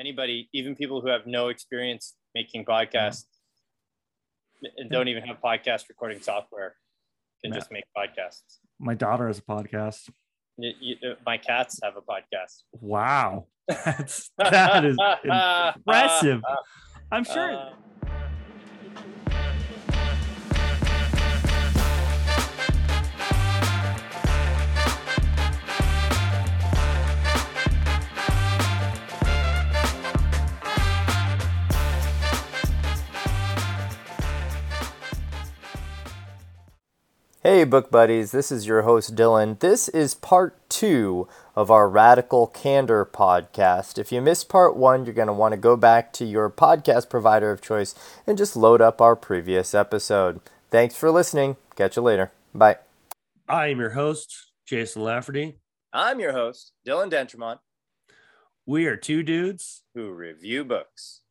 anybody, even people who have no experience making podcasts and don't even have podcast recording software, can Yeah. just make podcasts. My daughter has a podcast. Y- you- uh, my cats have a podcast. Wow. That's that is impressive. I'm sure uh, Hey, book buddies, this is your host Dylan. This is part two of our Radical Candor podcast. If you missed part one, you're going to want to go back to your podcast provider of choice and just load up our previous episode. Thanks for listening. Catch you later. Bye. I am your host, Jason Lafferty. I'm your host, Dylan Dentremont, We are two dudes. who review books.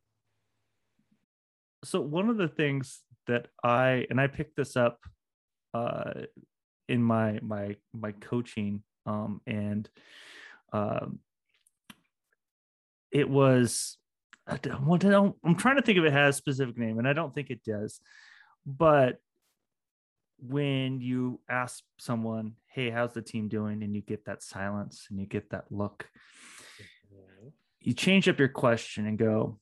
So one of the things that I and I picked this up uh in my my my coaching um and um it was I don't, I- I'm trying to think if it has a specific name and I don't think it does but when you ask someone hey how's the team doing? and you get that silence and you get that look you change up your question and go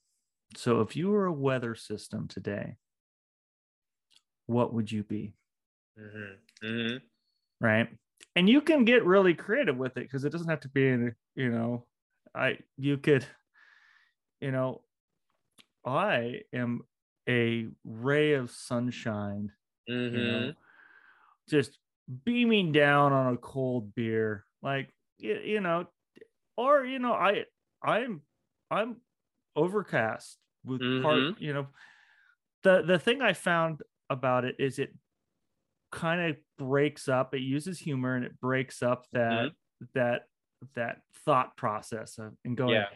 so if you were a weather system today what would you be Mm-hmm. Mm-hmm. right and you can get really creative with it because it doesn't have to be in you know i you could you know i am a ray of sunshine Mm-hmm. know, just beaming down on a cold beer like you, you know or you know i i'm i'm overcast with part Mhm. you know the the thing i found about it is it kind of breaks up it uses humor and it breaks up that that that thought process of, and going Yeah.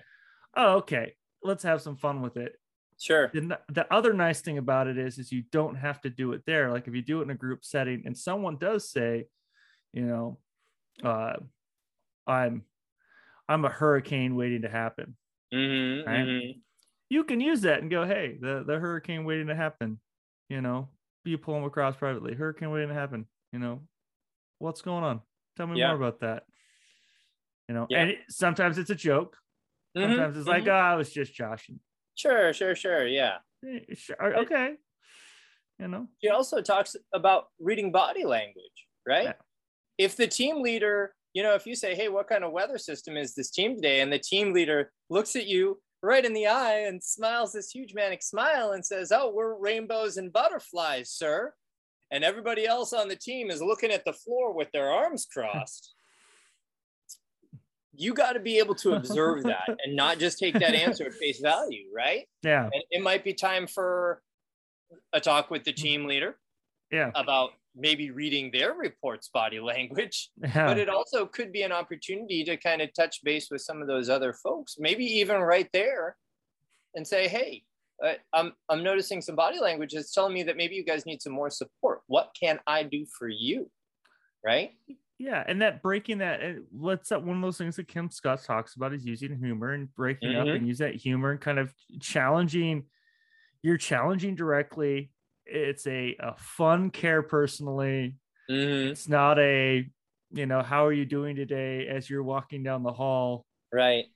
oh okay let's have some fun with it Sure. the, the other nice thing about it is is you don't have to do it there like if you do it in a group setting and someone does say you know uh i'm i'm a hurricane waiting to happen Mm-hmm. Right. mm-hmm. you can use that and go hey the the hurricane waiting to happen you know you pull them across privately hurricane waiting to happen you know what's going on tell me Yeah. more about that you know Yeah. and it, sometimes it's a joke Mhm, sometimes it's like mhm. oh i was just joshing Sure, sure, sure. Yeah. Eh, sure, okay you know She also talks about reading body language, right? Yeah. If the team leader, you know, if you say, hey, what kind of weather system is this team today? And the team leader looks at you right in the eye and smiles this huge manic smile and says, oh, we're rainbows and butterflies, sir. And everybody else on the team is looking at the floor with their arms crossed. You got to be able to observe that and not just take that answer at face value, right? yeah And it might be time for a talk with the mm. team leader yeah about maybe reading their report's body language, yeah but it also could be an opportunity to kind of touch base with some of those other folks, maybe even right there and say, hey, uh, I'm, I'm noticing some body language that's telling me that maybe you guys need some more support. What can I do for you? Right? yeah and that breaking that eh, what's that one of those things that kim scott talks about is using humor and breaking up Mhm. and use that humor and kind of challenging you're challenging directly it's a, a fun care personally Mm-hmm. it's not a you know how are you doing today as you're walking down the hall Right.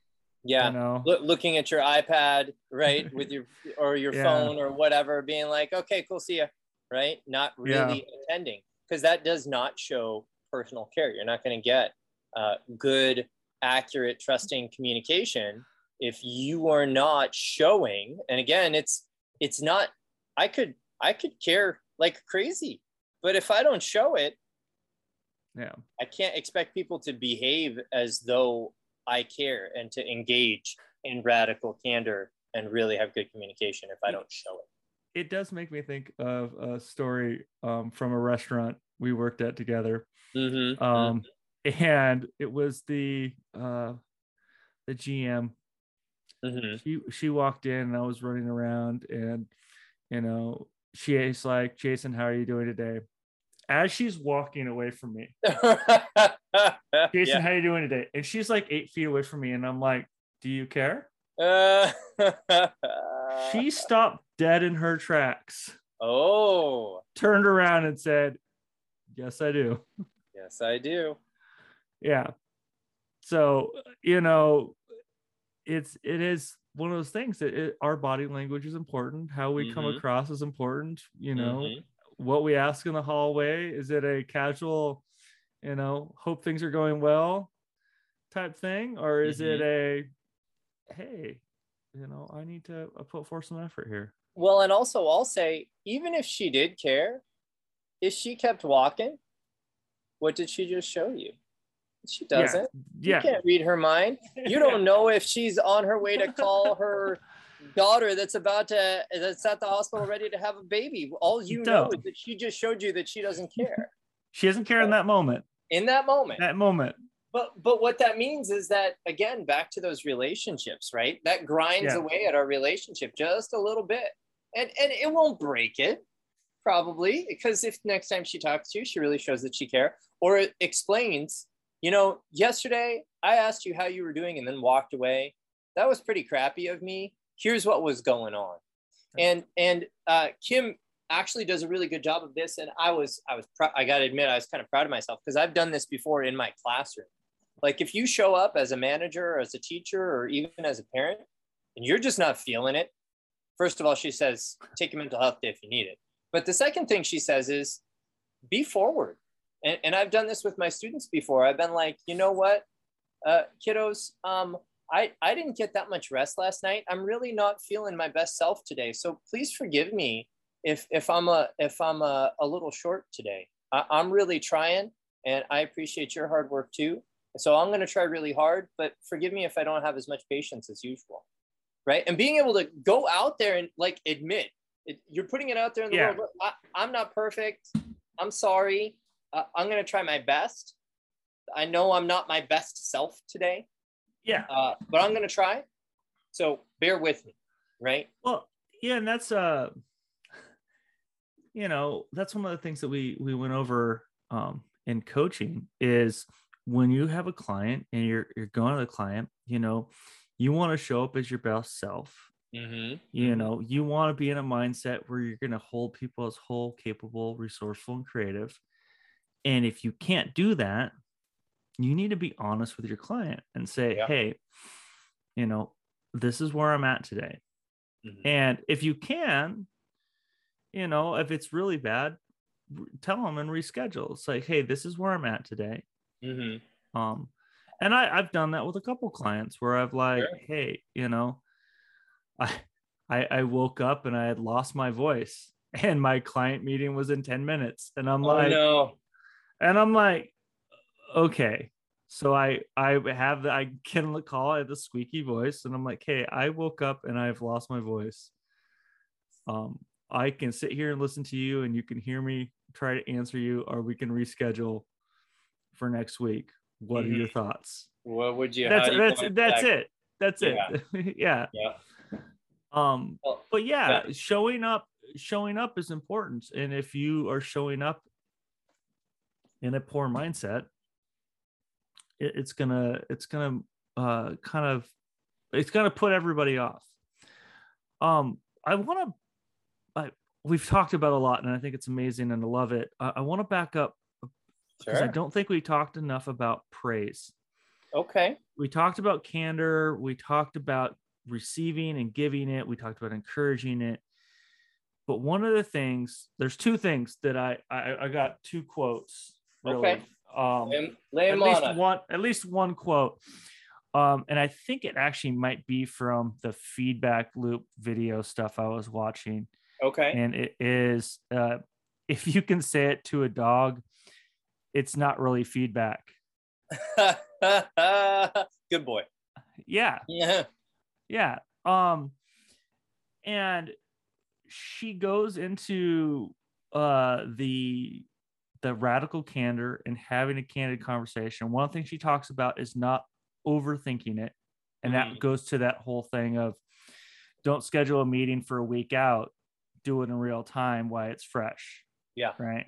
Yeah. you know Loo- looking at your iPad, right, with your or your Yeah. phone or whatever, being like, okay, cool, see ya, right? Not Yeah. really attending because that does not show personal care. You're not going to get uh, good, accurate, trusting communication if you are not showing. And again, it's it's not. I could I could care like crazy, but if I don't show it, yeah I can't expect people to behave as though I care and to engage in radical candor and really have good communication if I don't show it. it does make me think of a story um, from a restaurant we worked at together Mm-hmm. um and it was the uh the gm mm-hmm. she she walked in and i was running around and you know she's like jason how are you doing today as she's walking away from me jason yeah. how are you doing today and she's like eight feet away from me and i'm like do you care Uh, She stopped dead in her tracks, oh, turned around and said, Yes, I do. yes, I do. Yeah. So, you know, it's it is one of those things that it, our body language is important. How we come Mhm. across is important. You know, Mhm. what we ask in the hallway is it a casual, you know, hope things are going well type thing, or is it a hey, you know, I need to put forth some effort here. Well, and also I'll say, even if she did care, if she kept walking, what did she just show you? She doesn't. Yeah. You can't read her mind. You don't know if she's on her way to call her daughter that's about to that's at the hospital ready to have a baby. All you know is that she just showed you that she doesn't care She doesn't care in that moment. in that moment. That moment. But but what that means is that again, back to those relationships, right? That grinds Yeah. away at our relationship just a little bit. And and it won't break it, probably, because if next time she talks to you, she really shows that she care, or it explains, you know, yesterday I asked you how you were doing and then walked away. That was pretty crappy of me. Here's what was going on. And and uh, Kim actually does a really good job of this. And I was I was I got to admit I was kind of proud of myself because I've done this before in my classroom. Like if you show up as a manager, or as a teacher, or even as a parent, and you're just not feeling it, first of all, she says take a mental health day if you need it. But the second thing she says is be forward. And, and I've done this with my students before. I've been like, you know what, uh, kiddos, um, I, I didn't get that much rest last night. I'm really not feeling my best self today. So please forgive me if if I'm a if I'm a, a little short today. I, I'm really trying, and I appreciate your hard work too. So I'm going to try really hard, but forgive me if I don't have as much patience as usual, right? And being able to go out there and like admit it, you're putting it out there in the Yeah. world. "Look, I, I'm not perfect. I'm sorry. Uh, I'm going to try my best. I know I'm not my best self today, Yeah. uh, but I'm going to try. So bear with me, right? Well, yeah, and that's uh you know, that's one of the things that we we went over um in coaching is when you have a client and you're you're going to the client, you know, you want to show up as your best self. Mm-hmm. You know, you want to be in a mindset where you're going to hold people as whole, capable, resourceful, and creative. And if you can't do that, you need to be honest with your client and say, Yeah. hey, you know, this is where I'm at today. Mhm. And if you can, you know, if it's really bad, tell them and reschedule. It's like, hey, this is where I'm at today. Mm-hmm. Um, and I, I've done that with a couple clients where I've like, Sure. hey, you know, I, I I woke up and I had lost my voice, and my client meeting was in 10 minutes. And I'm Oh like, no. And I'm like, okay. So I I have the I can call I have the squeaky voice, and I'm like, hey, I woke up and I've lost my voice. Um, I can sit here and listen to you, and you can hear me try to answer you, or we can reschedule for next week. What are your thoughts? What would you? That's you that's that's back- it. That's it. yeah. Yeah. Um, Well, but yeah, showing up showing up is important and if you are showing up in a poor mindset it, it's gonna it's gonna uh kind of it's gonna put everybody off. Um i want to I, we've talked about a lot and i think it's amazing and i love it. I, I want to back up because i don't think we talked enough about praise. Okay. we talked about candor we talked about receiving and giving it we talked about encouraging it. But one of the things there's two things that i i, I got two quotes really Okay. um lay at least on one at least one quote um and i think it actually might be from the feedback loop video stuff i was watching Okay. and it is uh if you can say it to a dog it's not really feedback Good boy. yeah Yeah. yeah um and she goes into uh the the radical candor and having a candid conversation one of the things she talks about is not overthinking it and that Mhm. goes to that whole thing of don't schedule a meeting for a week out do it in real time while it's fresh Yeah. right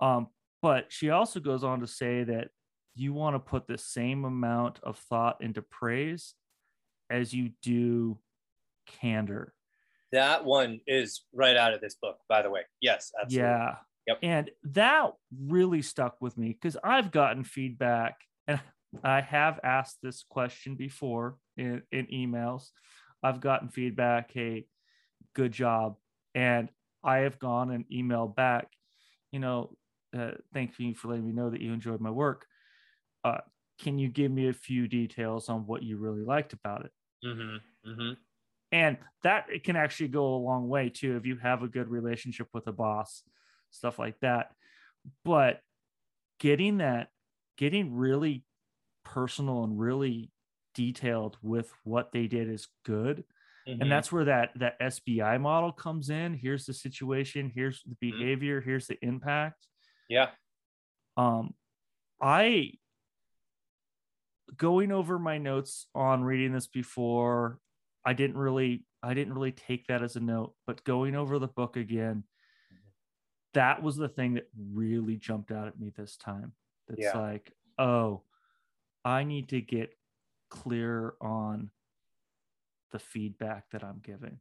um but she also goes on to say that you want to put the same amount of thought into praise as you do candor. That one is right out of this book, by the way. Yes, absolutely. Yeah. Yep. And that really stuck with me because I've gotten feedback and I have asked this question before in, in emails. I've gotten feedback, hey, good job. And I have gone and emailed back, you know, uh, thank you for letting me know that you enjoyed my work. Uh, can you give me a few details on what you really liked about it? Mm-hmm. Mm-hmm. And that can actually go a long way too if you have a good relationship with a boss, stuff like that. But getting that, getting really personal and really detailed with what they did is good. Mm-hmm. And that's where that that SBI model comes in. Here's the situation, here's the Mm-hmm. behavior, here's the impact. yeah. Um I going over my notes on reading this before, I didn't really I didn't really take that as a note, but going over the book again, that was the thing that really jumped out at me this time. It's Yeah. like, oh, I need to get clear on the feedback that I'm giving.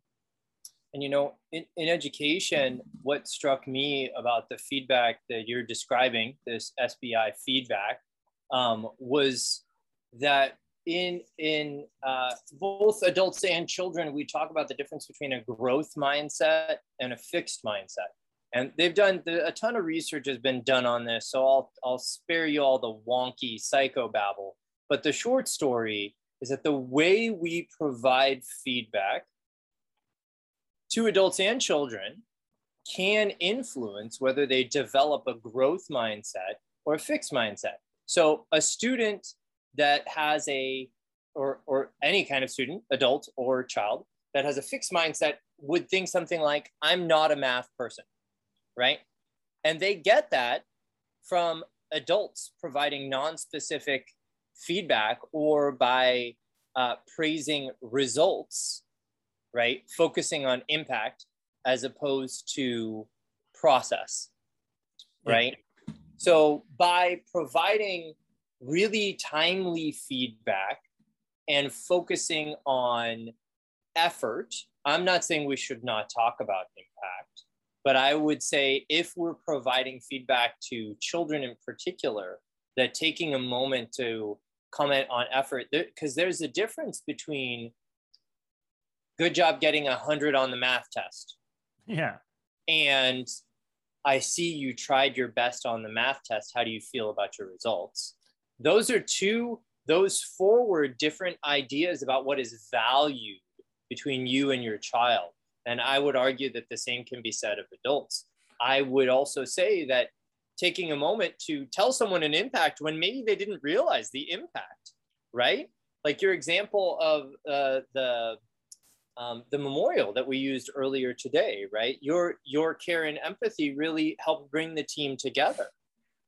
And you know, in, in education, what struck me about the feedback that you're describing, this SBI feedback, um, was that in in uh, both adults and children, we talk about the difference between a growth mindset and a fixed mindset. And they've done a ton of research has been done on this, so I'll I'll spare you all the wonky psychobabble. But the short story is that the way we provide feedback to adults and children can influence whether they develop a growth mindset or a fixed mindset. So a student that has a or or any kind of student, adult or child that has a fixed mindset would think something like I'm not a math person, right? And they get that from adults providing non-specific feedback or by uh, praising results right? Focusing on impact as opposed to process, Yeah. right? So by providing really timely feedback and focusing on effort, I'm not saying we should not talk about impact, but I would say if we're providing feedback to children in particular, that taking a moment to comment on effort, because there's a difference between good job getting a 100 on the math test Yeah. and i see you tried your best on the math test how do you feel about your results those are two those forward different ideas about what is valued between you and your child and i would argue that the same can be said of adults i would also say that taking a moment to tell someone an impact when maybe they didn't realize the impact right like your example of uh, the um, the memorial that we used earlier today, right? Your your care and empathy really helped bring the team together.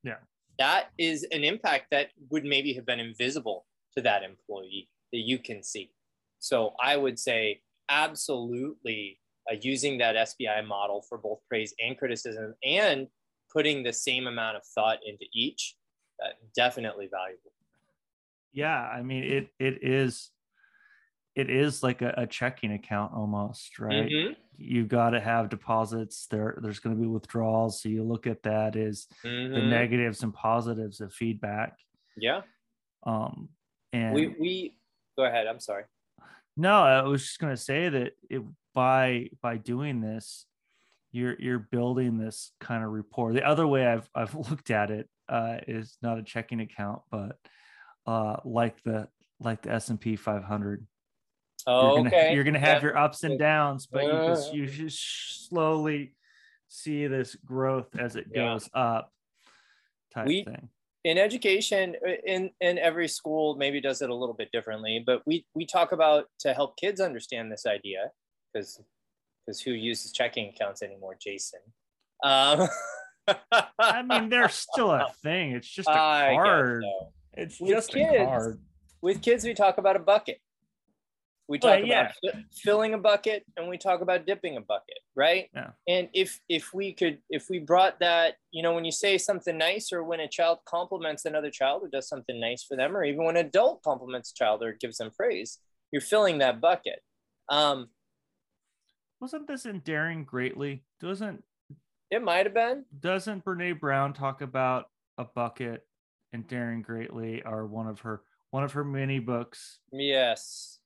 Yeah. That is an impact that would maybe have been invisible to that employee that you can see. So I would say absolutely uh, using that SBI model for both praise and criticism and putting the same amount of thought into each, uh, definitely valuable. Yeah. I mean, it it is it is like a, a checking account almost, right? Mhm, You got to have deposits. There, there's going to be withdrawals. So you look at that as the mhm. negatives and positives of feedback. Yeah. Um, and We, we, go ahead. I'm sorry. no, I was just going to say that it, by by doing this, you're you're building this kind of rapport. The other way I've I've looked at it uh, is not a checking account, but uh, like the like the S and P 500. Oh, you're gonna, okay. You're gonna have Yep. your ups and downs, but you Uh, just you just slowly see this growth as it Yeah. goes up, type We- thing. in education uh, in in every school maybe does it a little bit differently but we we talk about to help kids understand this idea because because who uses checking accounts anymore jason um I mean, they're still a thing. It's just a I card. so. It's With just kids, a card. with kids we talk about a bucket we Well, talk yeah. about fi- filling a bucket and we talk about dipping a bucket right Yeah. and if if we could if we brought that you know when you say something nice or when a child compliments another child or does something nice for them or even when an adult compliments a child or gives them praise you're filling that bucket. Um, Wasn't this in Daring Greatly? Doesn't it might have been. doesn't Brene Brown talk about a bucket and Daring Greatly are one of her one of her many books? Yes.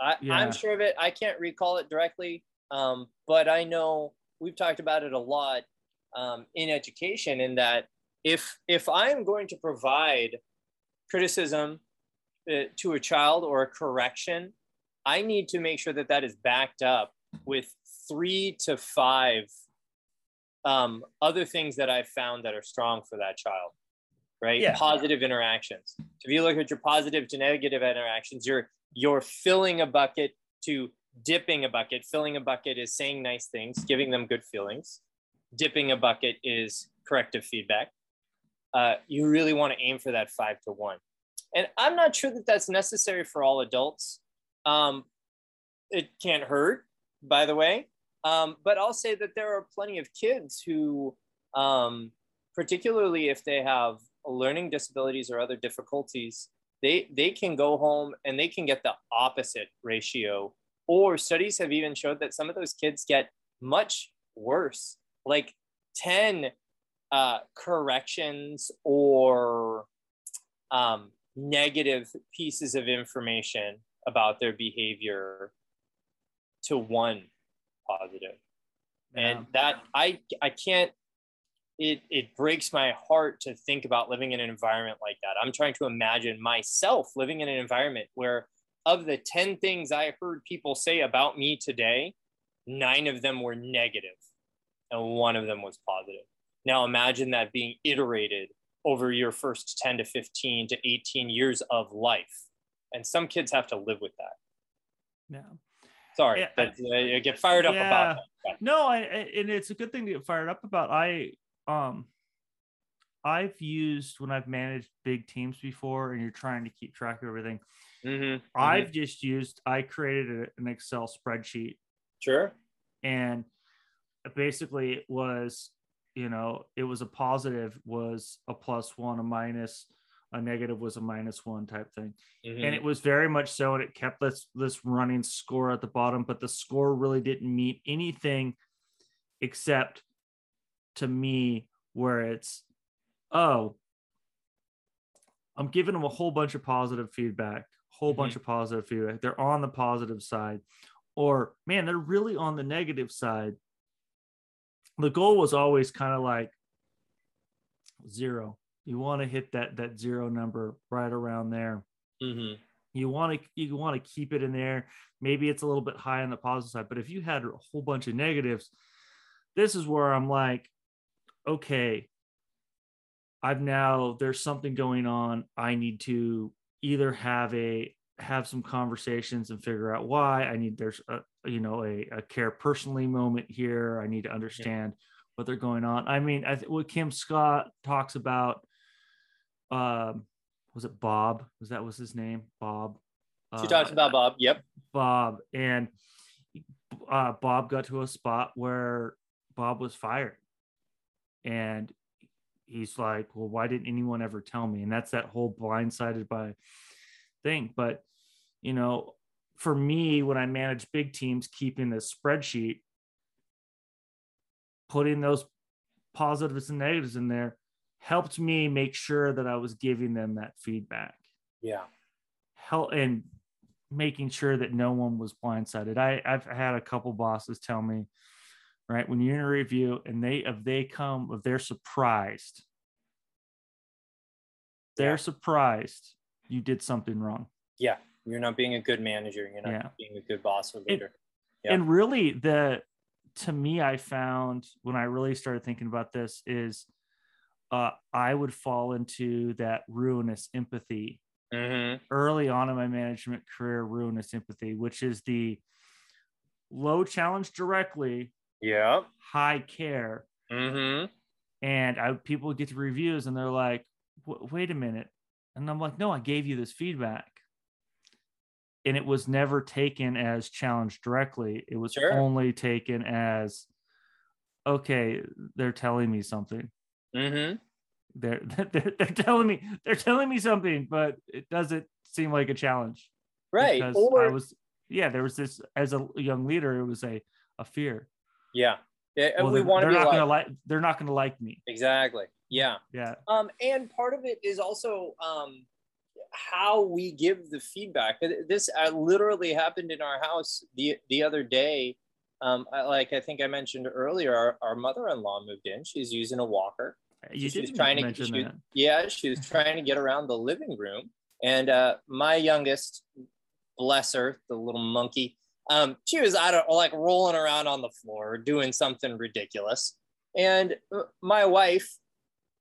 I, Yeah. I'm sure of it. I can't recall it directly, um, but I know we've talked about it a lot um, in education. In that, if if I am going to provide criticism uh, to a child or a correction, I need to make sure that that is backed up with three to five um, other things that I've found that are strong for that child. Right, Yeah. positive interactions. So if you look at your positive to negative interactions, you're you're filling a bucket to dipping a bucket. Filling a bucket is saying nice things, giving them good feelings. Dipping a bucket is corrective feedback. Uh, you really want to aim for that five to one. And I'm not sure that that's necessary for all adults. Um, it can't hurt, by the way. Um, but I'll say that there are plenty of kids who, um, particularly if they have learning disabilities or other difficulties, they they can go home and they can get the opposite ratio or studies have even showed that some of those kids get much worse like 10 uh, corrections or um, negative pieces of information about their behavior to one positive. And that i i can't it it breaks my heart to think about living in an environment like that. I'm trying to imagine myself living in an environment where of the 10 things i heard people say about me today nine of them were negative and one of them was positive. Now imagine that being iterated over your first 10 to 15 to 18 years of life. And some kids have to live with that. Yeah. Sorry Yeah, that's, uh, I get fired up Yeah. about that No, I, I- and it's a good thing to get fired up about. I um I've used when I've managed big teams before and you're trying to keep track of everything. Mhm, mhm. I've just used I created a- an Excel spreadsheet sure and basically it was you know it was a positive was a plus one a minus a negative was a minus one type thing Mhm. and it was very much so and it kept this this running score at the bottom but the score really didn't meet anything except to me where it's oh i'm giving them a whole bunch of positive feedback whole Mhm. bunch of positive feedback they're on the positive side or man they're really on the negative side the goal was always kind of like zero you want to hit that that zero number right around there. Mhm. you want to you want to keep it in there. Maybe it's a little bit high on the positive side but if you had a whole bunch of negatives this is where i'm like okay i've now there's something going on. I need to either have a have some conversations and figure out why. I need there's a you know a, a care personally moment here. I need to understand what they're going on. I mean i th- what kim scott talks about um was it bob was that was his name bob She Uh, talks about Bob. Yep. Bob, and uh, Bob got to a spot where Bob was fired, and he's like, "Well, why didn't anyone ever tell me?" And that's that whole blindsided by thing. But you know, for me, when I manage big teams, keeping this spreadsheet, putting those positives and negatives in there helped me make sure that I was giving them that feedback Yeah. help and making sure that no one was blindsided. I, I've had a couple bosses tell me, right, when you're in a review and they if they come if they're surprised, they're Yeah. surprised you did something wrong. Yeah. You're not being a good manager. You're not Yeah. being a good boss or leader. Yeah. And really the to me, I found when I really started thinking about this is uh, I would fall into that ruinous empathy mm-hmm. early on in my management career ruinous empathy which is the low challenge directly Yeah. high care Mm-hmm. and I, people get the reviews and they're like wait a minute and i'm like no i gave you this feedback and it was never taken as challenge directly it was Sure. only taken as okay they're telling me something Mm-hmm. they're, they're they're telling me they're telling me something but it doesn't seem like a challenge right or I was yeah, there was this as a young leader, it was a a fear. yeah Yeah, and Well, we want to they're be not like gonna like they're not gonna like me. exactly yeah Yeah. Um, and part of it is also um, how we give the feedback. This uh, literally happened in our house the the other day. Um, I- like I think I mentioned earlier, our, our mother-in-law moved in. She's using a walker. You she was trying to mention she- that. Yeah, she was trying to get around the living room, and uh, my youngest, bless her, the little monkey, um, she was I don't like rolling around on the floor doing something ridiculous, and uh, my wife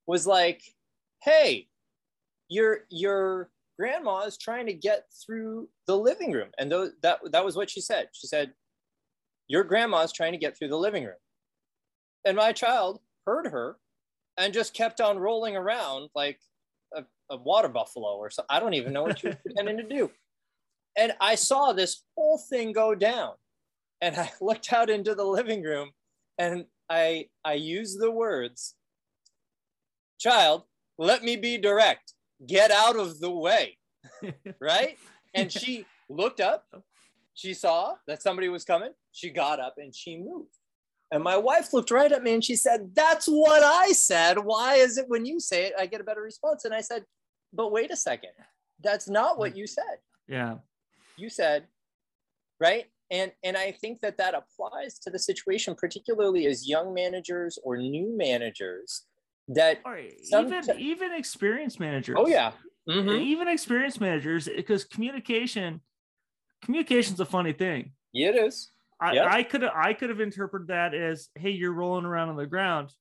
was like, "Hey, your your grandma is trying to get through the living room," and tho- that that was what she said. She said, "Your grandma is trying to get through the living room," and my child heard her and just kept on rolling around like a, a water buffalo or so. I don't even know what she was pretending to do. And I saw this whole thing go down. And I looked out into the living room and I I used the words, child, let me be direct. Get out of the way. Right? And she looked up. Oh. She saw that somebody was coming. She got up and she moved. And my wife looked right at me and she said, That's what I said. Why is it when you say it, I get a better response? And I said, But wait a second. That's not what you said. yeah. You said, right? And, and I think that that applies to the situation, particularly as young managers or new managers that, Or Some- even even experienced managers. oh, yeah. Mhm. Even experienced managers, because communication, communication's a funny thing. Yeah, it is. I, Yeah. I could I could have interpreted that as, hey, you're rolling around on the ground.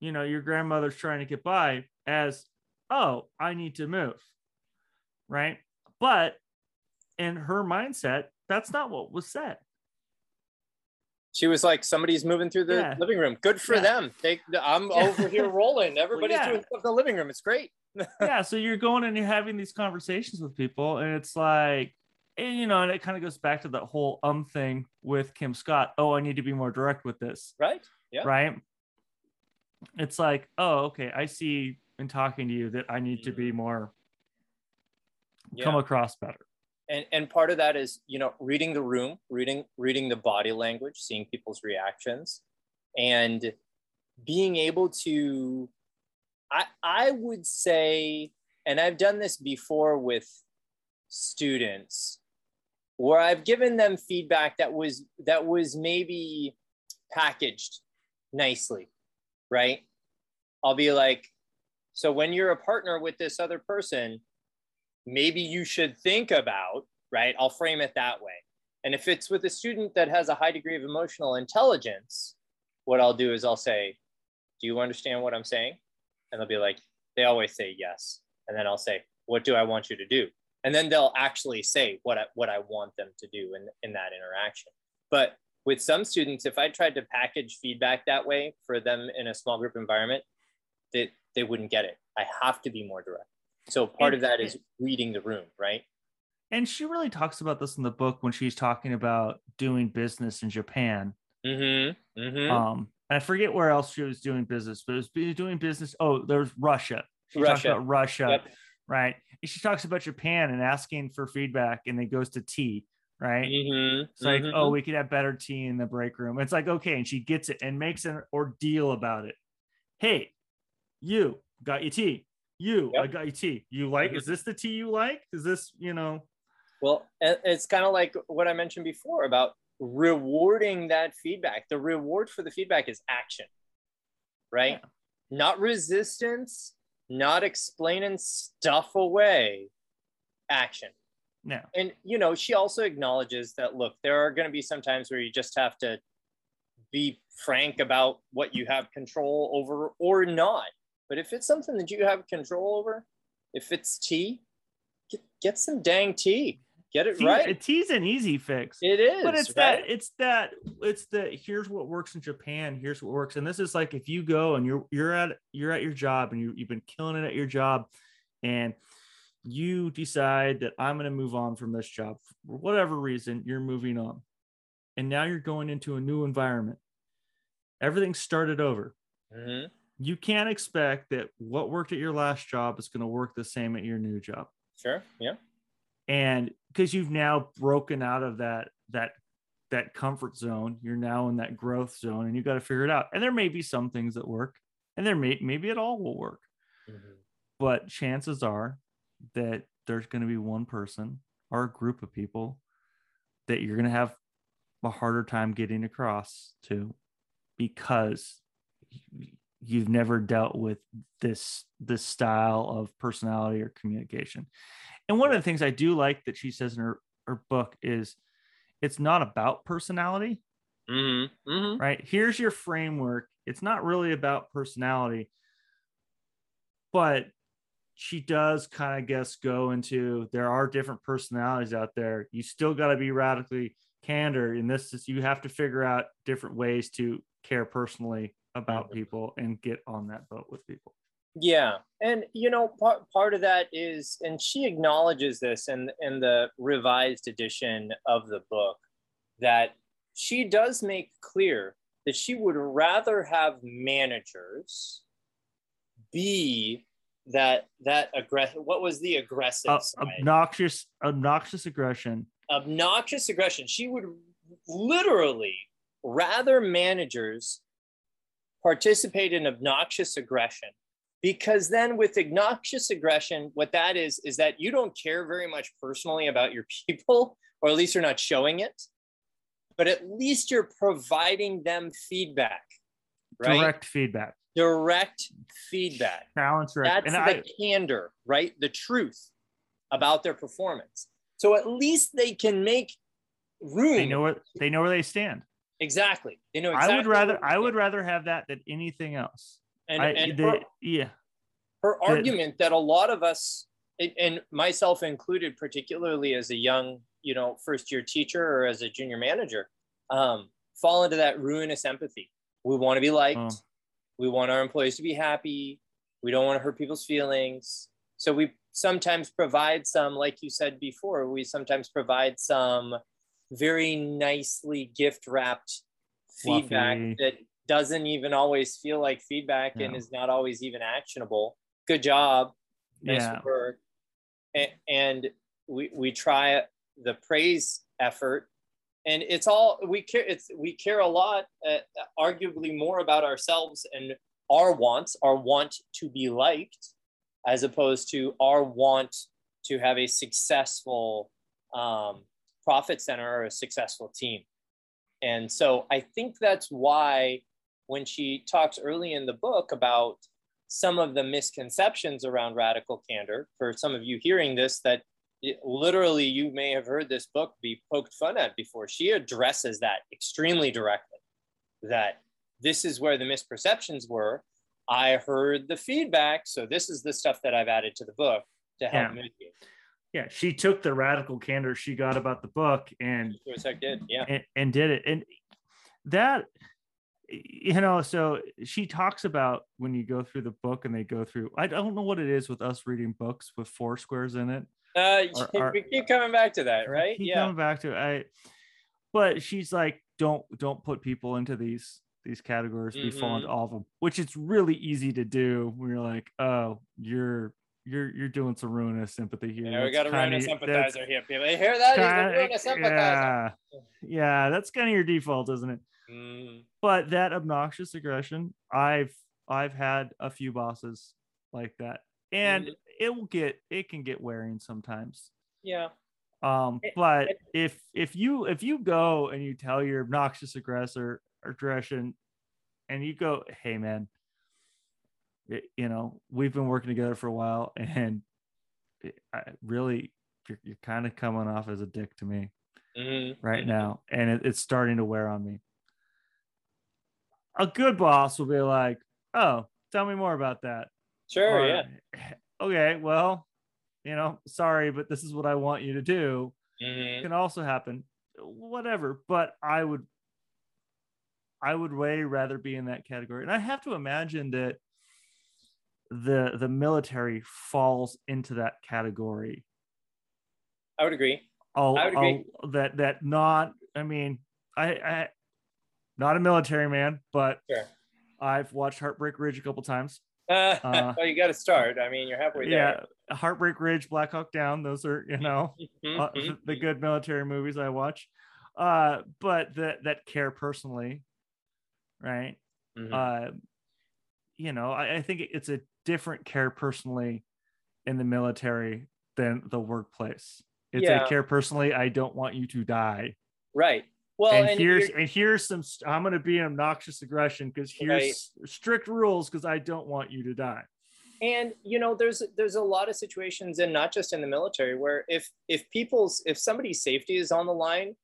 You know, your grandmother's trying to get by as, oh, I need to move. Right. But in her mindset, that's not what was said. She was like, somebody's moving through the Yeah. living room. Good for Yeah. them. They, I'm Yeah. over here rolling. Everybody's yeah. doing stuff in the living room. It's great. yeah. So you're going and you're having these conversations with people, and it's like, and you know, and it kind of goes back to that whole um thing with Kim Scott. Oh, I need to be more direct with this. Right? Yeah. right? It's like, oh, okay, I see in talking to you that I need to be more Yeah. come across better. and and part of that is you know reading the room reading reading the body language seeing people's reactions and being able to i i would say and i've done this before with students where i've given them feedback that was that was maybe packaged nicely right i'll be like so when you're a partner with this other person maybe you should think about, right? I'll frame it that way. And if it's with a student that has a high degree of emotional intelligence, what I'll do is I'll say, Do you understand what I'm saying? And they'll be like, They always say yes. And then I'll say, What do I want you to do? And then they'll actually say what I, what I want them to do in, in that interaction. But with some students, if I tried to package feedback that way for them in a small group environment, they, they wouldn't get it. I have to be more direct. So part of that is reading the room, right? And she really talks about this in the book when she's talking about doing business in Japan. Mm-hmm. Mm-hmm. Um, and I forget where else she was doing business, but it was doing business. Oh, there's Russia. She Russia. about Russia, Yep. Right? And she talks about Japan and asking for feedback, and it goes to tea, right? Mm-hmm. It's like, oh, we could have better tea in the break room. It's like, okay. And she gets it and makes an ordeal about it. Hey, you got your tea. You, I got your tea. You like, Mhm. is this the tea you like? Is this, you know, Well, it's kind of like what I mentioned before about rewarding that feedback. The reward for the feedback is action, right? Yeah. Not resistance, not explaining stuff away, action. no. and you know she also acknowledges that look there are going to be some times where you just have to be frank about what you have control over or not but if it's something that you have control over if it's tea get, get some dang tea get it right It's an easy fix. it is but it's right? that it's that it's the here's what works in Japan, here's what works. And this is like if you go and you're you're at you're at your job and you, you've been killing it at your job and you decide that I'm gonna move on from this job for whatever reason, you're moving on. And now you're going into a new environment. Everything started over. Mhm. You can't expect that what worked at your last job is going to work the same at your new job. sure yeah and because you've now broken out of that that that comfort zone you're now in that growth zone and you've got to figure it out and there may be some things that work and there may maybe it all will work Mhm. but chances are that there's going to be one person or a group of people that you're going to have a harder time getting across to because you've never dealt with this this style of personality or communication and one of the things i do like that she says in her, her book is it's not about personality Mhm. Mhm. right? Here's your framework. It's not really about personality, but she does kind of guess go into there are different personalities out there. You still got to be radically candor. And this is you have to figure out different ways to care personally about people and get on that boat with people. Yeah, and you know, part part of that is, and she acknowledges this in in the revised edition of the book, that she does make clear that she would rather have managers be that that aggressive. What was the aggressive Uh, obnoxious, obnoxious aggression. obnoxious aggression. She would literally rather managers participate in obnoxious aggression because then with obnoxious aggression what that is is that you don't care very much personally about your people or at least you're not showing it but at least you're providing them feedback right Direct feedback. direct feedback Balance direct. that's And the I, candor, right? The truth about their performance. So at least they can make room. they know where they know where they stand. Exactly. They know exactly. I would rather I would rather have that than anything else. And, I, and the- her, yeah. her argument that a lot of us, and- and myself included, particularly as a young, you know, first year teacher or as a junior manager, um, fall into that ruinous empathy. We want to be liked. Oh. We want our employees to be happy. We don't want to hurt people's feelings. So we sometimes provide some, like you said before, we sometimes provide some very nicely gift wrapped feedback that doesn't even always feel like feedback and is not always even actionable. Good job. Nice Yeah. work. And, and we, we try the praise effort and it's all we care it's we care a lot uh, arguably more about ourselves and our wants our want to be liked as opposed to our want to have a successful um, profit center or a successful team. And so i think that's why when she talks early in the book about some of the misconceptions around radical candor for some of you hearing this that it- literally you may have heard this book be poked fun at before she addresses that extremely directly that this is where the misperceptions were. I heard the feedback so this is the stuff that i've added to the book to help Yeah. mitigate Yeah. She took the radical candor she got about the book and Sure as heck did yeah and, and did it. And that you know, so she talks about when you go through the book and they go through I don't know what it is with us reading books with four squares in it. uh, are- we keep coming back to that right Keep yeah coming back to it. I but she's like, don't don't put people into these these categories. We fall into Mhm. all of them, which it's really easy to do when you're like, oh, you're you're you're doing some ruinous sympathy here. yeah, we got a ruinous sympathizer here people you hear that kinda- ruinous sympathizer yeah, yeah, that's kind of your default, isn't it? Mm, But that obnoxious aggression, I've I've had a few bosses like that, and Mhm. it will get it can get wearing sometimes. yeah Um, but it- if if you if you go and you tell your obnoxious aggressor or aggression, and you go, hey man, it- you know we've been working together for a while, and it, I really you're, you're kind of coming off as a dick to me Mhm, right mhm. now, and it, it's starting to wear on me. A good boss will be like, "Oh, tell me more about that." sure Or, yeah Okay, well, you know, sorry, but this is what I want you to do. Mhm. Can also happen, whatever. But I would, I would way rather be in that category, and I have to imagine that the the military falls into that category i would agree I'll, I would agree. I'll- that that not I mean I I not a military man, but Sure. I've watched Heartbreak Ridge a couple times. Uh, uh, well, you got to start. I mean, you're halfway there. Yeah, Heartbreak Ridge, Black Hawk Down. Those are you know Mm-hmm, uh, the good military movies I watch. Uh, but that that care personally, right? Mhm. Uh, you know, I, I think it's a different care personally in the military than the workplace. It's Yeah. a care personally. I don't want you to die. right. Well, and, and here's and here's some. I'm going to be an obnoxious aggression because here's strict rules because I don't want you to die. and you know there's there's a lot of situations and not just in the military where if if people's if somebody's safety is on the line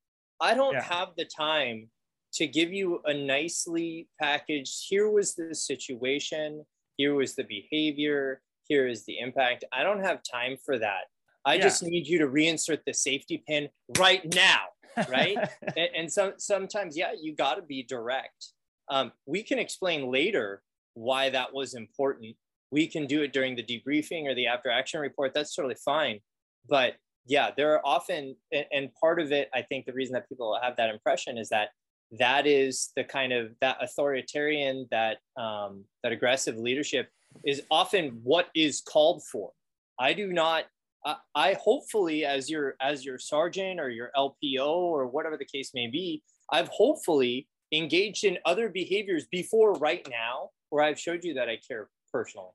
i don't Yeah. have the time to give you a nicely packaged here was the situation here was the behavior here is the impact. I don't have time for that. I Yeah. just need you to reinsert the safety pin right now Right? and, and some sometimes yeah you got to be direct. Um, we can explain later why that was important. We can do it during the debriefing or the after action report. That's totally fine. But yeah there are often and, and part of it i think the reason that people have that impression is that that is the kind of that authoritarian that um, that aggressive leadership is often what is called for. I do not I, I hopefully as your as your sergeant or your lpo or whatever the case may be i've hopefully engaged in other behaviors before right now where i've showed you that i care personally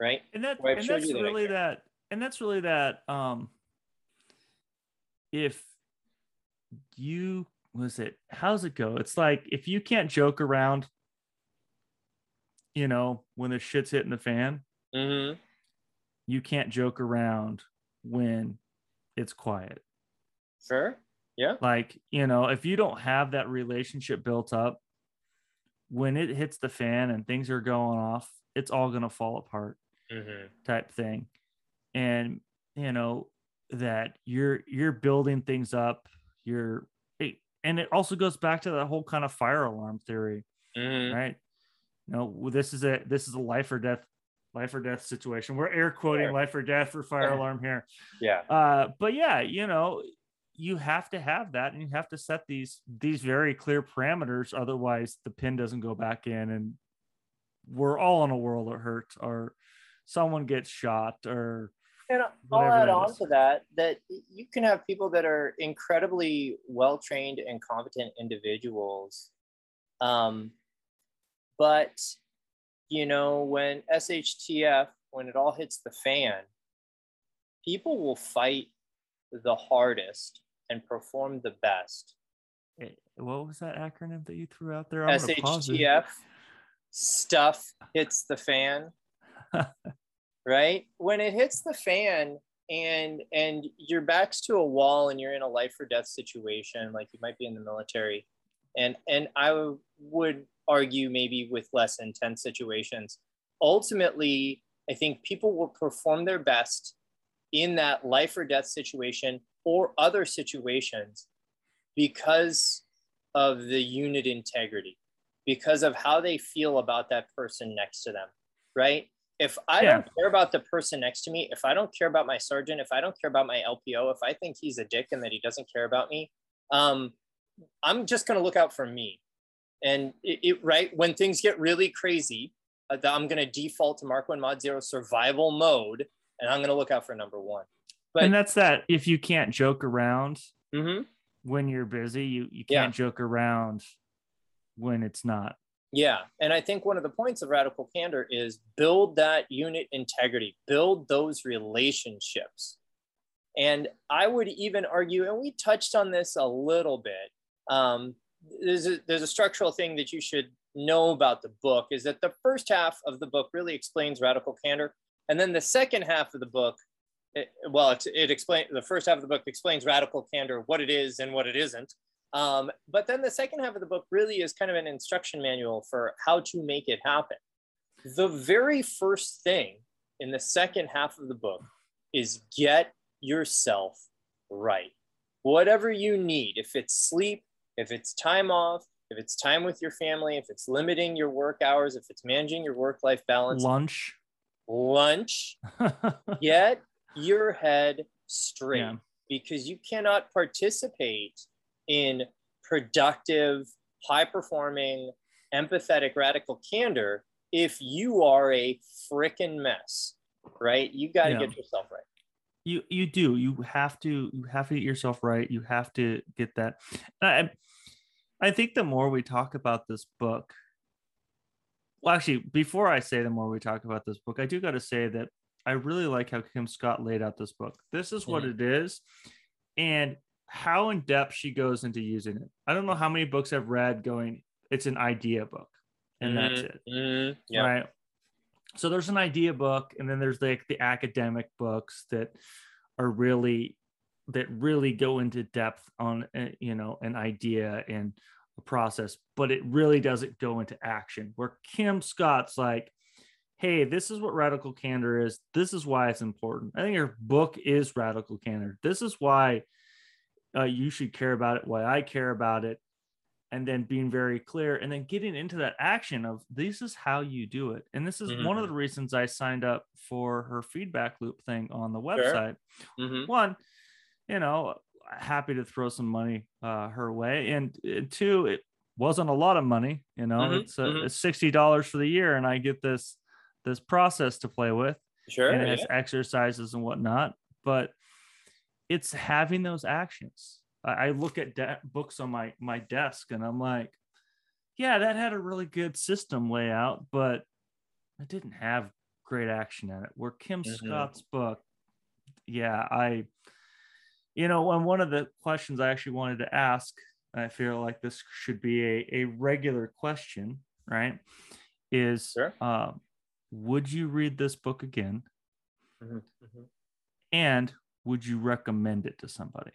right? And that and that's that really that and that's really that um if you was it how's it go? It's like if you can't joke around you know when the shit's hitting the fan mm-hmm. you can't joke around when it's quiet. Sure. Yeah. Like you know if you don't have that relationship built up when it hits the fan and things are going off it's all going to fall apart mm-hmm. type thing. And you know that you're you're building things up you're and it also goes back to that whole kind of fire alarm theory Mm-hmm. right you know this is a this is a life or death life or death situation we're air quoting Sure. life or death for fire Sure. alarm here yeah uh but yeah you know you have to have that and you have to set these these very clear parameters otherwise the pin doesn't go back in and we're all in a world of hurt or someone gets shot or And I'll add on is. to that that you can have people that are incredibly well trained and competent individuals. Um, but, you know, when SHTF, when it all hits the fan, people will fight the hardest and perform the best. eh, what was that acronym that you threw out there I'm gonna pause it. SHTF, stuff hits the fan. right? When it hits the fan and and your back's to a wall and you're in a life or death situation, like you might be in the military, and and I w- would argue maybe with less intense situations. Ultimately, I think people will perform their best in that life or death situation or other situations because of the unit integrity, because of how they feel about that person next to them, right? If I Yeah. don't care about the person next to me, if I don't care about my sergeant, if I don't care about my LPO, if I think he's a dick and that he doesn't care about me, um, I'm just going to look out for me. And it, it- right when things get really crazy, uh, that I'm going to default to Mark One Mod Zero survival mode, and I'm going to look out for number one. But- and that's that if you can't joke around Mhm. when you're busy you you can't joke around when it's not Yeah. And I think one of the points of radical candor is build that unit integrity, build those relationships. And I would even argue, and we touched on this a little bit. Um, there's, a, there's a structural thing that you should know about the book is that the first half of the book really explains radical candor. And then the second half of the book, it, well, it, it explains the first half of the book explains radical candor, what it is and what it isn't. Um, but then the second half of the book really is kind of an instruction manual for how to make it happen. The very first thing in the second half of the book is get yourself right. Whatever you need, if it's sleep, if it's time off, if it's time with your family, if it's limiting your work hours, if it's managing your work life balance, lunch lunch, get your head straight Yeah. because you cannot participate in productive, high performing, empathetic radical candor if you are a freaking mess, right? You got to Yeah. get yourself right. you you do you have to you have to get yourself right you have to get that i i think the more we talk about this book well actually before i say the more we talk about this book i do got to say that i really like how kim scott laid out this book this is what mm-hmm. it is and how in depth she goes into using it. I don't know how many books i've read going it's an idea book and that's it. Mhm. Yeah. right? So there's an idea book and then there's like the academic books that are really that really go into depth on uh, you know an idea and a process but it really doesn't go into action. Where kim scott's like hey this is what radical candor is. This is why it's important. I think her book is radical candor. This is why uh, you should care about it why i care about it and then being very clear and then getting into that action of this is how you do it and this is one of Mhm. the reasons i signed up for her feedback loop thing on the website Mhm. one you know happy to throw some money uh, her way and, two it wasn't a lot of money you know Mhm, it's, uh, mhm. it's $60 for the year and i get this this process to play with Sure. and it has yeah. exercises and whatnot but it's having those actions i, I look at de- books on my my desk and i'm like yeah that had a really good system layout but it didn't have great action in it where kim Mhm. scott's book yeah i you know and one of the questions i actually wanted to ask i feel like this should be a, a regular question right is Sure. um, would you read this book again Mhm. Mhm. and would you recommend it to somebody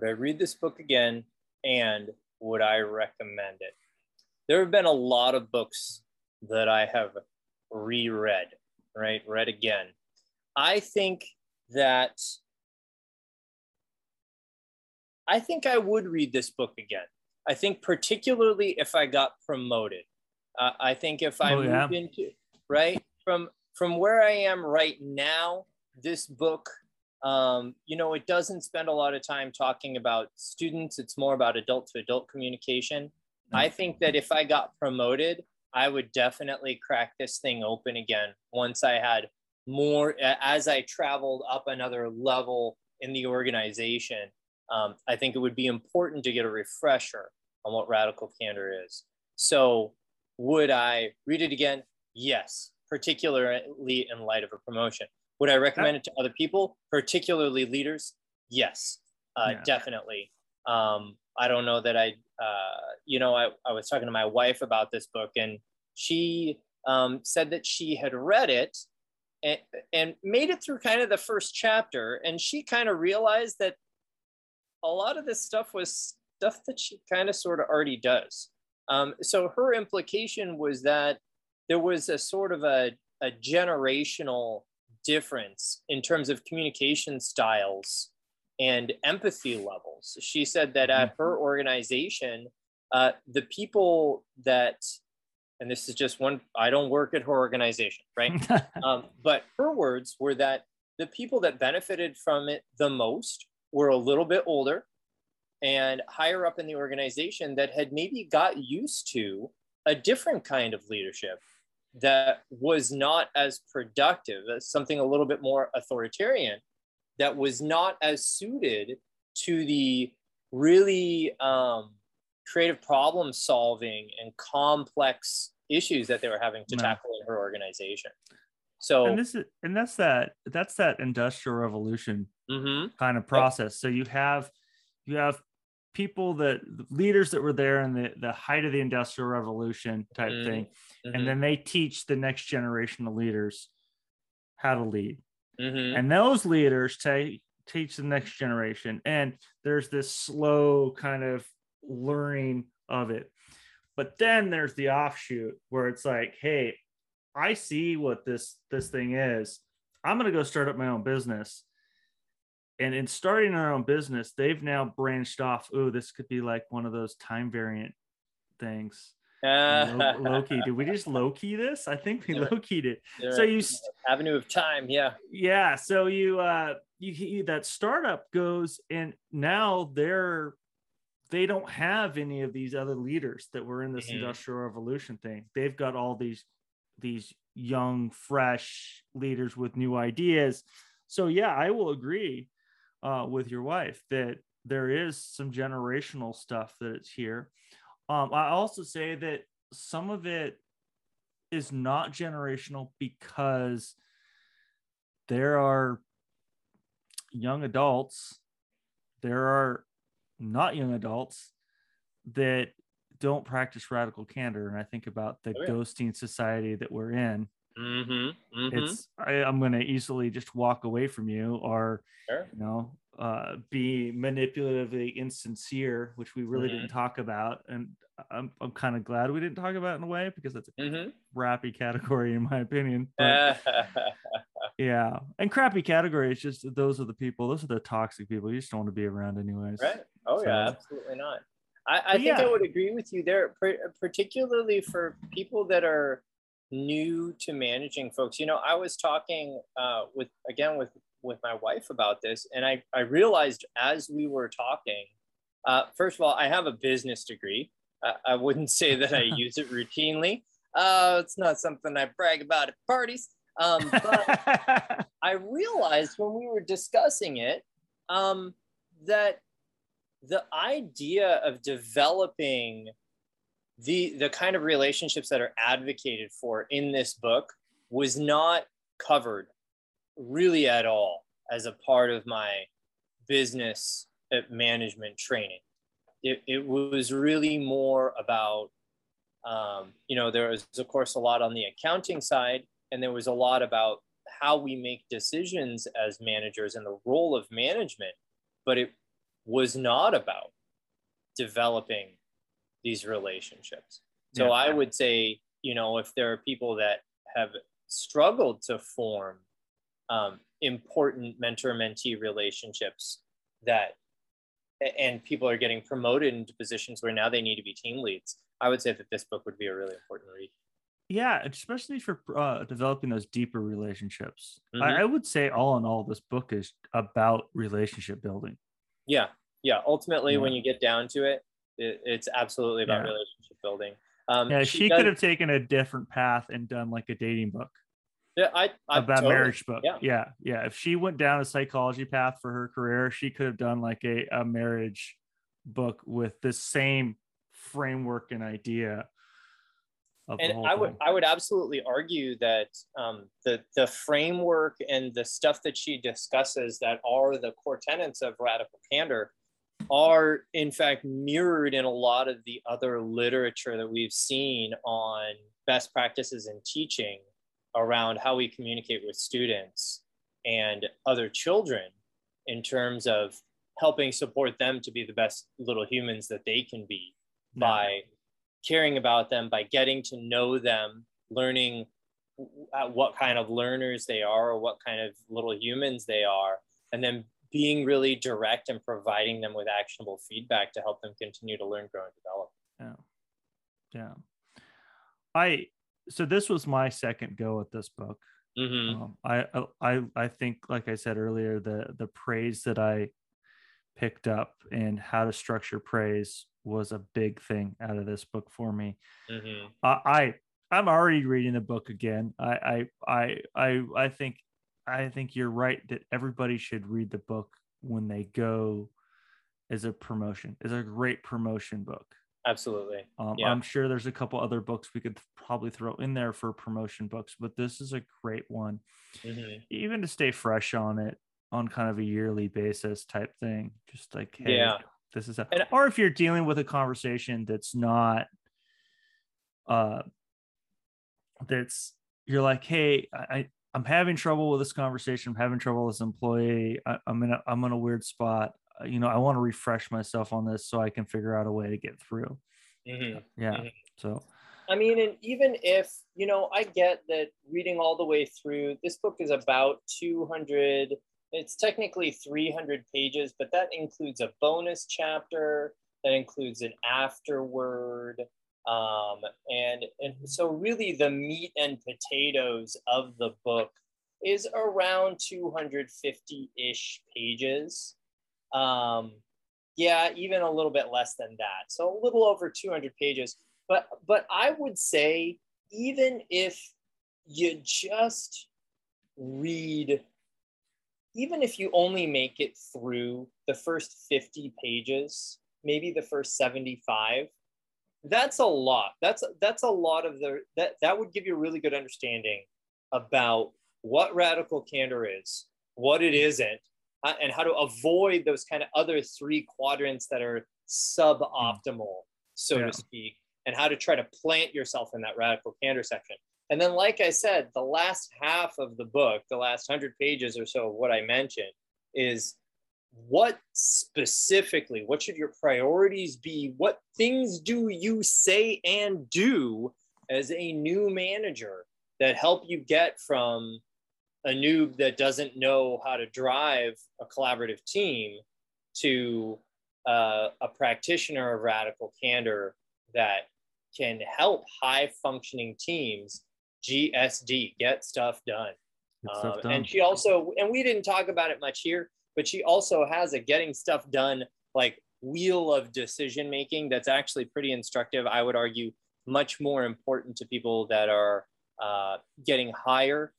Would I read this book again and would I recommend it? There have been a lot of books that I have reread, right? Read again. I think that I think I would read this book again. I think particularly if I got promoted. Uh, I think if I Oh, yeah. moved into right from from where I am right now, this book um, you know, it doesn't spend a lot of time talking about students. It's more about adult to adult communication. I think that if I got promoted, I would definitely crack this thing open again once I had more, as I traveled up another level in the organization. Um, I think it would be important to get a refresher on what radical candor is. So, would I read it again? Yes, particularly in light of a promotion. Would I recommend it to other people, particularly leaders? Yes, uh, Yeah. definitely. Um, I don't know that I, uh, you know, I, I was talking to my wife about this book, and she um, said that she had read it and, and made it through kind of the first chapter, and she kind of realized that a lot of this stuff was stuff that she kind of sort of already does. Um, so her implication was that there was a sort of a, a generational difference in terms of communication styles and empathy levels. She said that at her organization, uh, the people that, and this is just one, I don't work at her organization, right? um, but her words were that the people that benefited from it the most were a little bit older and higher up in the organization that had maybe got used to a different kind of leadership that was not as productive as something a little bit more authoritarian that was not as suited to the really um, creative problem solving and complex issues that they were having to tackle in her organization. So and this is and that's that that's that industrial revolution mhm, kind of process. So you have you have people that leaders that were there in the the height of the industrial revolution type Mhm. thing mhm, and then they teach the next generation of leaders how to lead. Mhm. and those leaders take teach the next generation and there's this slow kind of learning of it. But then there's the offshoot where it's like hey i see what this this thing is. I'm going to go start up my own business and in starting our own business they've now branched off oh this could be like one of those time variant things Lo- Loki did we just Loki this i think we Yeah. low-keyed it so you avenue of time yeah yeah so you uh you, you that startup goes and now they're they don't have any of these other leaders that were in this Mhm. industrial revolution thing. They've got all these these young, fresh leaders with new ideas. So yeah, I will agree uh, with your wife that there is some generational stuff that it's here. Um, I also say that some of it is not generational because there are young adults, there are not young adults that don't practice radical candor. And I think about the Oh, yeah. ghosting society that we're in. Mm-hmm. It's I, I'm going to easily just walk away from you or Sure. you know uh, be manipulatively insincere, which we really Mhm. didn't talk about. And I'm I'm kind of glad we didn't talk about it in a way because that's a Mm-hmm. crappy category in my opinion. But yeah, and crappy category is just those are the people. Those are the toxic people. You just don't want to be around anyways. right. Oh yeah, absolutely not. I, I think I would agree with you there, particularly for people that are new to managing folks. You know, I was talking uh, with again with with my wife about this, and I I realized as we were talking. Uh, first of all, I have a business degree. I, I wouldn't say that I use it routinely. Uh, it's not something I brag about at parties. Um, but I realized when we were discussing it um, that the idea of developing the the kind of relationships that are advocated for in this book was not covered really at all as a part of my business uh, management training. It, it was really more about, um, you know, there was, of course, a lot on the accounting side, and there was a lot about how we make decisions as managers and the role of management, but it was not about developing these relationships. So Yeah. I would say, you know, if there are people that have struggled to form um, important mentor mentee relationships that and people are getting promoted into positions where now they need to be team leads i would say that this book would be a really important read yeah, especially for uh, developing those deeper relationships. Mhm. I, I would say, all in all, this book is about relationship building. yeah yeah ultimately when you get down to it, it it's absolutely about Yeah. relationship building um, Yeah, she, does- could have taken a different path and done like a dating book, yeah, I, I about totally- marriage book. yeah. yeah, yeah. If she went down a psychology path for her career, she could have done like a, a marriage book with the same framework and idea. And I would thing. I would absolutely argue that um, the the framework and the stuff that she discusses that are the core tenets of radical candor are in fact mirrored in a lot of the other literature that we've seen on best practices in teaching around how we communicate with students and other children in terms of helping support them to be the best little humans that they can be Yeah. by caring about them, by getting to know them, learning what kind of learners they are or what kind of little humans they are, and then being really direct and providing them with actionable feedback to help them continue to learn, grow, and develop. Yeah. Yeah. I so this was my second go at this book. Mm-hmm. Um, I I I think, like I said earlier, the the praise that I picked up and how to structure praise was a big thing out of this book for me. Mm-hmm. I, I I'm already reading the book again. I I I I I think I think you're right that everybody should read the book when they go as a promotion. It's a great promotion book. Absolutely. Um, Yeah. I'm sure there's a couple other books we could probably throw in there for promotion books, but this is a great one, Mm-hmm. even to stay fresh on it on kind of a yearly basis type thing. Just like, hey, Yeah. this is a, And- or if you're dealing with a conversation that's not, uh, that's you're like, hey, I, I I'm having trouble with this conversation. I'm having trouble with this employee. I, I'm in a I'm in a weird spot. Uh, You know, I want to refresh myself on this so I can figure out a way to get through. Mm-hmm. Yeah. Mhm. So I mean, and even if, you know, I get that reading all the way through, this book is about 200, it's technically 300 pages, but that includes a bonus chapter, that includes an afterword. Um, and, and so, really, the meat and potatoes of the book is around 250 ish pages. Um, yeah, even a little bit less than that. So a little over 200 pages. But but I would say even if you just read even if you only make it through the first 50 pages, maybe the first 75, that's a lot. That's that's a lot of the that that would give you a really good understanding about what radical candor is, what it isn't, uh, and how to avoid those kind of other three quadrants that are suboptimal, so yeah. to speak, and how to try to plant yourself in that radical candor section. And then, like I said, the last half of the book, the last hundred pages or so of what I mentioned, is what specifically, what should your priorities be? What things do you say and do as a new manager that help you get from a noob that doesn't know how to drive a collaborative team to uh, a practitioner of radical candor that can help high functioning teams gsd get stuff done, um, done. and she also and we didn't talk about it much here but she also has a getting stuff done like wheel of decision making that's actually pretty instructive. I would argue much more important to people that are uh, getting higher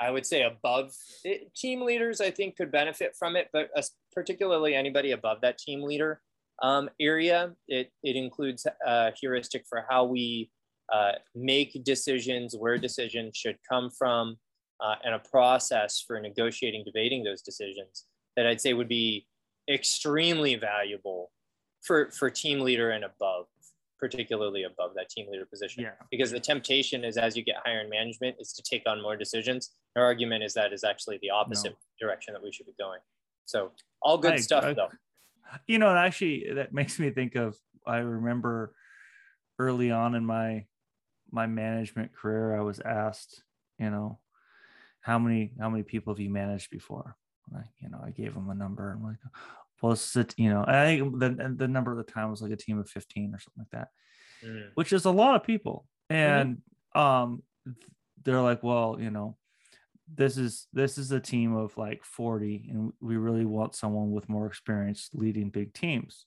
I would say above. It, team leaders, I think could benefit from it, but particularly anybody above that team leader um, area. It, it includes a heuristic for how we uh, make decisions, where decisions should come from, uh, and a process for negotiating, debating those decisions that I'd say would be extremely valuable for, for team leader and above particularly above that team leader position. Yeah. Because the temptation is as you get higher in management is to take on more decisions. Our argument is that is actually the opposite no. direction that we should be going. So all good I, stuff I, though. You know, actually that makes me think of I remember early on in my my management career, I was asked, you know, how many how many people have you managed before? I, you know, I gave them a number. I'm like, plus it, you know, I think the the number of the time was like a team of 15 or something like that, mm. which is a lot of people. Mm-hmm. And mm-hmm. um they're like, well, you know, this is this is a team of like 40 and we really want someone with more experience leading big teams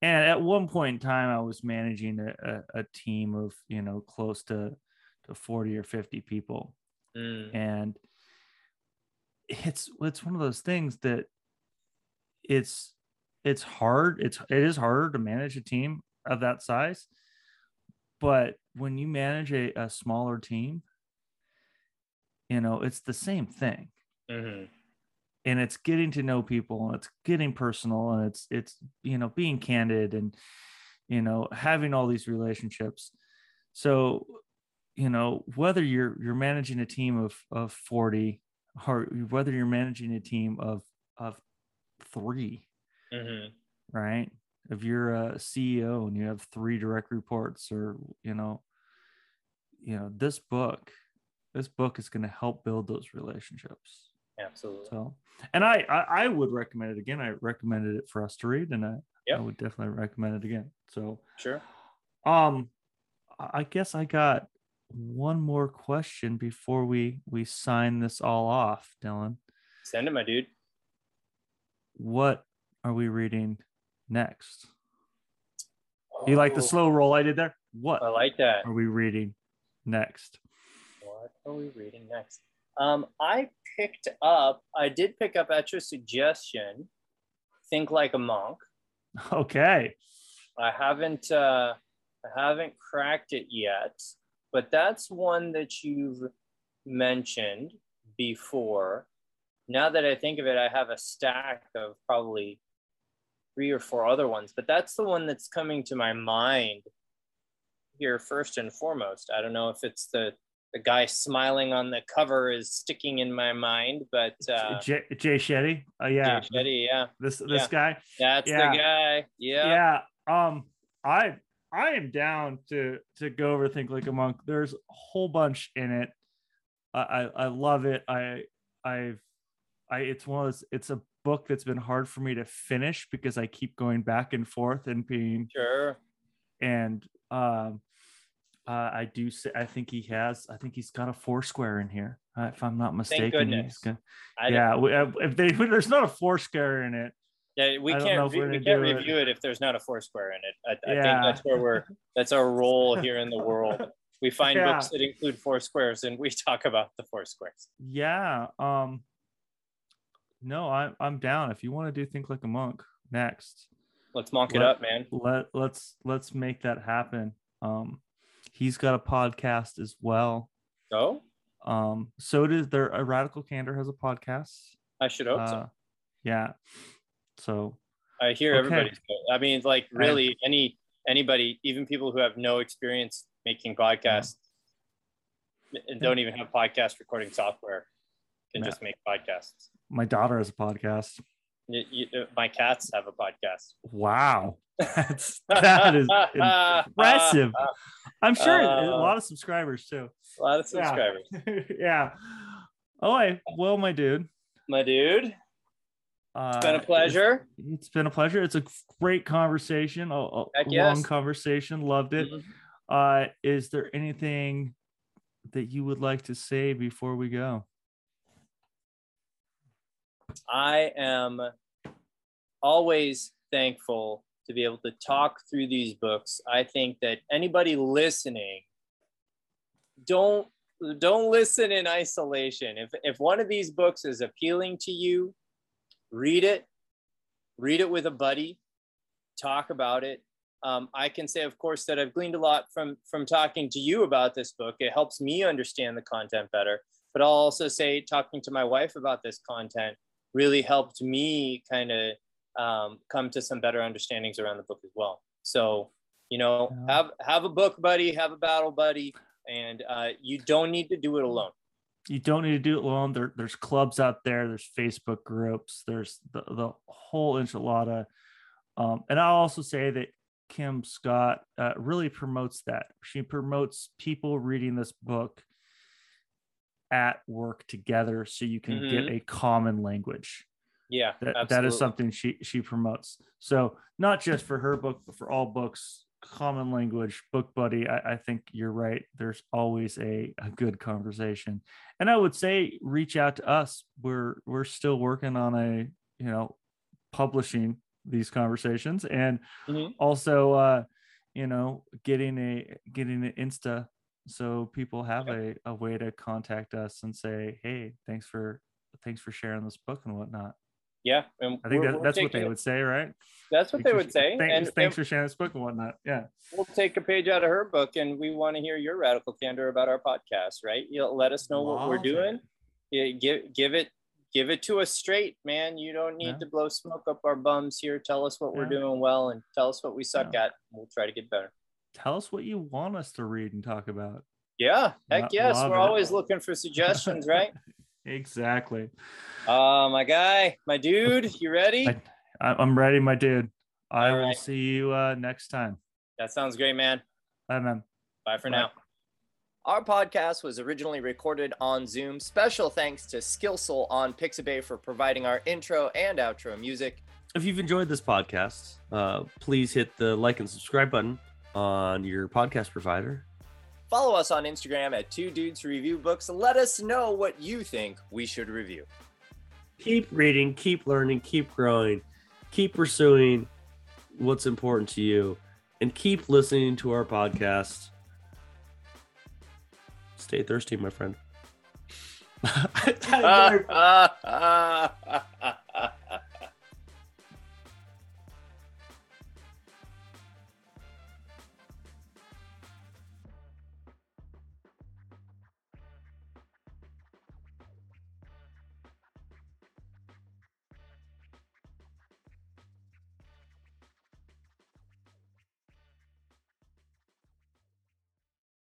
and at one point in time i was managing a, a, a team of you know close to to 40 or 50 people mm. and it's it's one of those things that it's it's hard it's it is harder to manage a team of that size but when you manage a, a smaller team you know it's the same thing mm-hmm. and it's getting to know people and it's getting personal and it's it's you know being candid and you know having all these relationships so you know whether you're you're managing a team of of 40 or whether you're managing a team of of 3 mm-hmm. right? If you're a ceo and you have three direct reports or you know you know this book this book is going to help build those relationships. Absolutely. So and I, I, I would recommend it again. I recommended it for us to read and i, yep. I would definitely recommend it again. So sure. um i guess i got one more question before we we sign this all off dylan send it my dude what are we reading next oh, you like the oh. slow roll i did there what i like that are we reading next what are we reading next? Um, I picked up, I did pick up at your suggestion, Think Like a Monk. Okay. I haven't, uh, I haven't cracked it yet, but that's one that you've mentioned before. Now that I think of it, I have a stack of probably three or four other ones, but that's the one that's coming to my mind here first and foremost. I don't know if it's the the guy smiling on the cover is sticking in my mind. But uh, Jay, Jay Shetty, uh, yeah, Jay Shetty, yeah, this this yeah. guy, that's yeah. the guy, yeah, yeah. Um, I I am down to to go over Think Like a Monk. There's a whole bunch in it. I I, I love it. I I've I it's one of those. It's a book that's been hard for me to finish because I keep going back and forth and being sure. And um, uh, I do say I think he has. I think he's got a Foursquare in here, uh, if I'm not mistaken. He's gonna, yeah, uh, if, they, if there's not a Foursquare in it, Yeah, we I don't know can't we're we can't do it. review it. if there's not a Foursquare in it. I, I Yeah. think that's where we're that's our role here in the world. We find Yeah. books that include four squares and we talk about the four squares. Yeah. Um. No, I'm I'm down. If you want to do think like a monk next, Let's monk it up, man. let let's let's make that happen. Um, he's got a podcast as well. Oh, Um, so does there. A Radical Candor has a podcast. I should hope so. Uh, yeah. So I hear okay. everybody's. I mean, like really, any anybody, even people who have no experience making podcasts and don't even have podcast recording software, can Yeah. just make podcasts. my daughter has a podcast. You, you, uh, my cats have a podcast. Wow, that's that is impressive. I'm sure a Uh, lot of subscribers too. A lot of Yeah. subscribers. yeah. Oh, I well, my dude. My dude, Uh, it's been a pleasure. It's been a pleasure. It's a great conversation. A, a Heck long yes. conversation. Loved it. Mhm. Uh, is there anything that you would like to say before we go? I am always thankful to be able to talk through these books. I think that anybody listening, don't don't listen in isolation. If if one of these books is appealing to you, read it. Read it with a buddy. Talk about it. Um, I can say, of course, that I've gleaned a lot from from talking to you about this book. It helps me understand the content better. But I'll also say, talking to my wife about this content really helped me kind of um, come to some better understandings around the book as well. So, you know, have have a book buddy, have a battle buddy, and uh, you don't need to do it alone. You don't need to do it alone. There, there's clubs out there. There's Facebook groups. There's the, the whole enchilada. Um, and I'll also say that Kim Scott uh, really promotes that. She promotes people reading this book at work together so you can get a common language. Yeah, that, that is something she she promotes so not just for her book but for all books common language book buddy i, I think you're right. There's always a, a good conversation. And i would say reach out to us. We're we're still working on a you know publishing these conversations and Mhm. also uh you know getting a getting an insta so people have a, a way to contact us and say hey thanks for thanks for sharing this book and whatnot Yeah, and I think that, that's what they it- would say, right? That's what Thanks they would sh- say. Thanks, and, thanks for sharing this book and whatnot. Yeah. we'll take a page out of her book, and we want to hear your radical candor about our podcast, right? You'll let us know what we're doing. Yeah, give give it give it to us straight, man. You don't need Yeah. to blow smoke up our bums here. Tell us what we're doing well, and tell us what we suck Yeah. at. We'll try to get better. Tell us what you want us to read and talk about. Yeah, heck Lo- yes. We're it. always looking for suggestions, right? Exactly. Uh, my guy, my dude, you ready? I- I, I'm ready, my dude. I All will right. see you uh, next time. That sounds great, man. Bye, man. Bye for Bye. now. Our podcast was originally recorded on Zoom. Special thanks to Skillsoul on Pixabay for providing our intro and outro music. If you've enjoyed this podcast, uh, please hit the like and subscribe button on your podcast provider. Follow us on Instagram at Two Dudes Review Books. Let us know what you think we should review. Keep reading, keep learning, keep growing, keep pursuing what's important to you, and keep listening to our podcast. Stay thirsty, my friend.